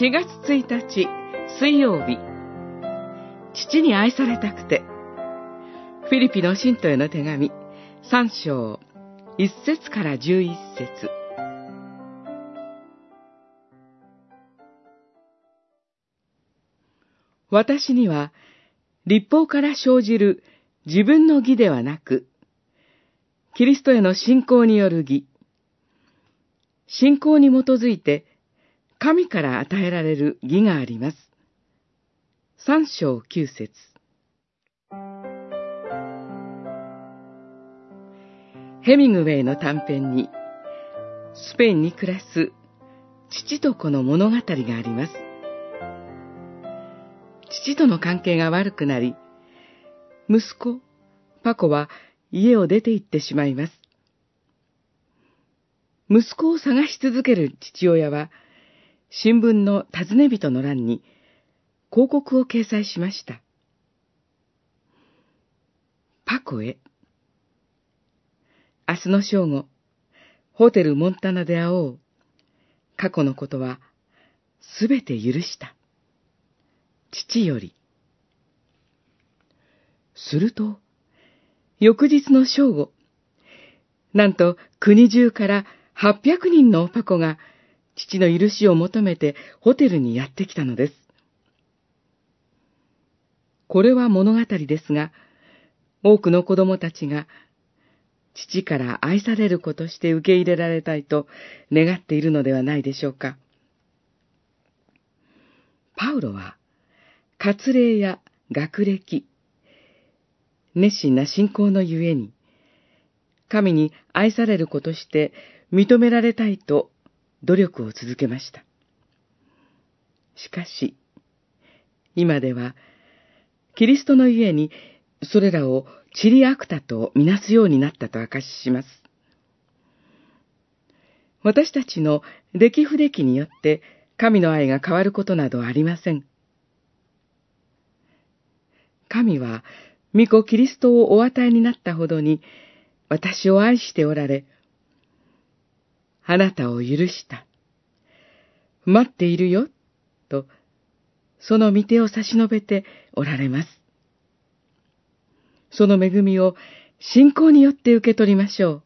4月1日水曜日。父に愛されたくて。フィリピの信徒への手紙3章1節から11節。私には立法から生じる自分の義ではなく、キリストへの信仰による義、信仰に基づいて神から与えられる義があります。三章九節ヘミングウェイの短編に、スペインに暮らす父と子の物語があります。父との関係が悪くなり、息子、パコは家を出て行ってしまいます。息子を探し続ける父親は、新聞の尋ね人の欄に広告を掲載しました。パコへ。明日の正午、ホテルモンタナで会おう。過去のことはすべて許した。父より。すると、翌日の正午、なんと国中から800人のパコが父の許しを求めてホテルにやってきたのです。これは物語ですが、多くの子供たちが父から愛される子として受け入れられたいと願っているのではないでしょうか。パウロは、割礼や学歴、熱心な信仰のゆえに、神に愛される子として認められたいと努力を続けました。しかし、今では、キリストの家にそれらをチリアクタとみなすようになったと証しします。私たちの出来不出来によって神の愛が変わることなどありません。神は、御子キリストをお与えになったほどに、私を愛しておられ、あなたを許した。待っているよ、と、その御手を差し伸べておられます。その恵みを信仰によって受け取りましょう。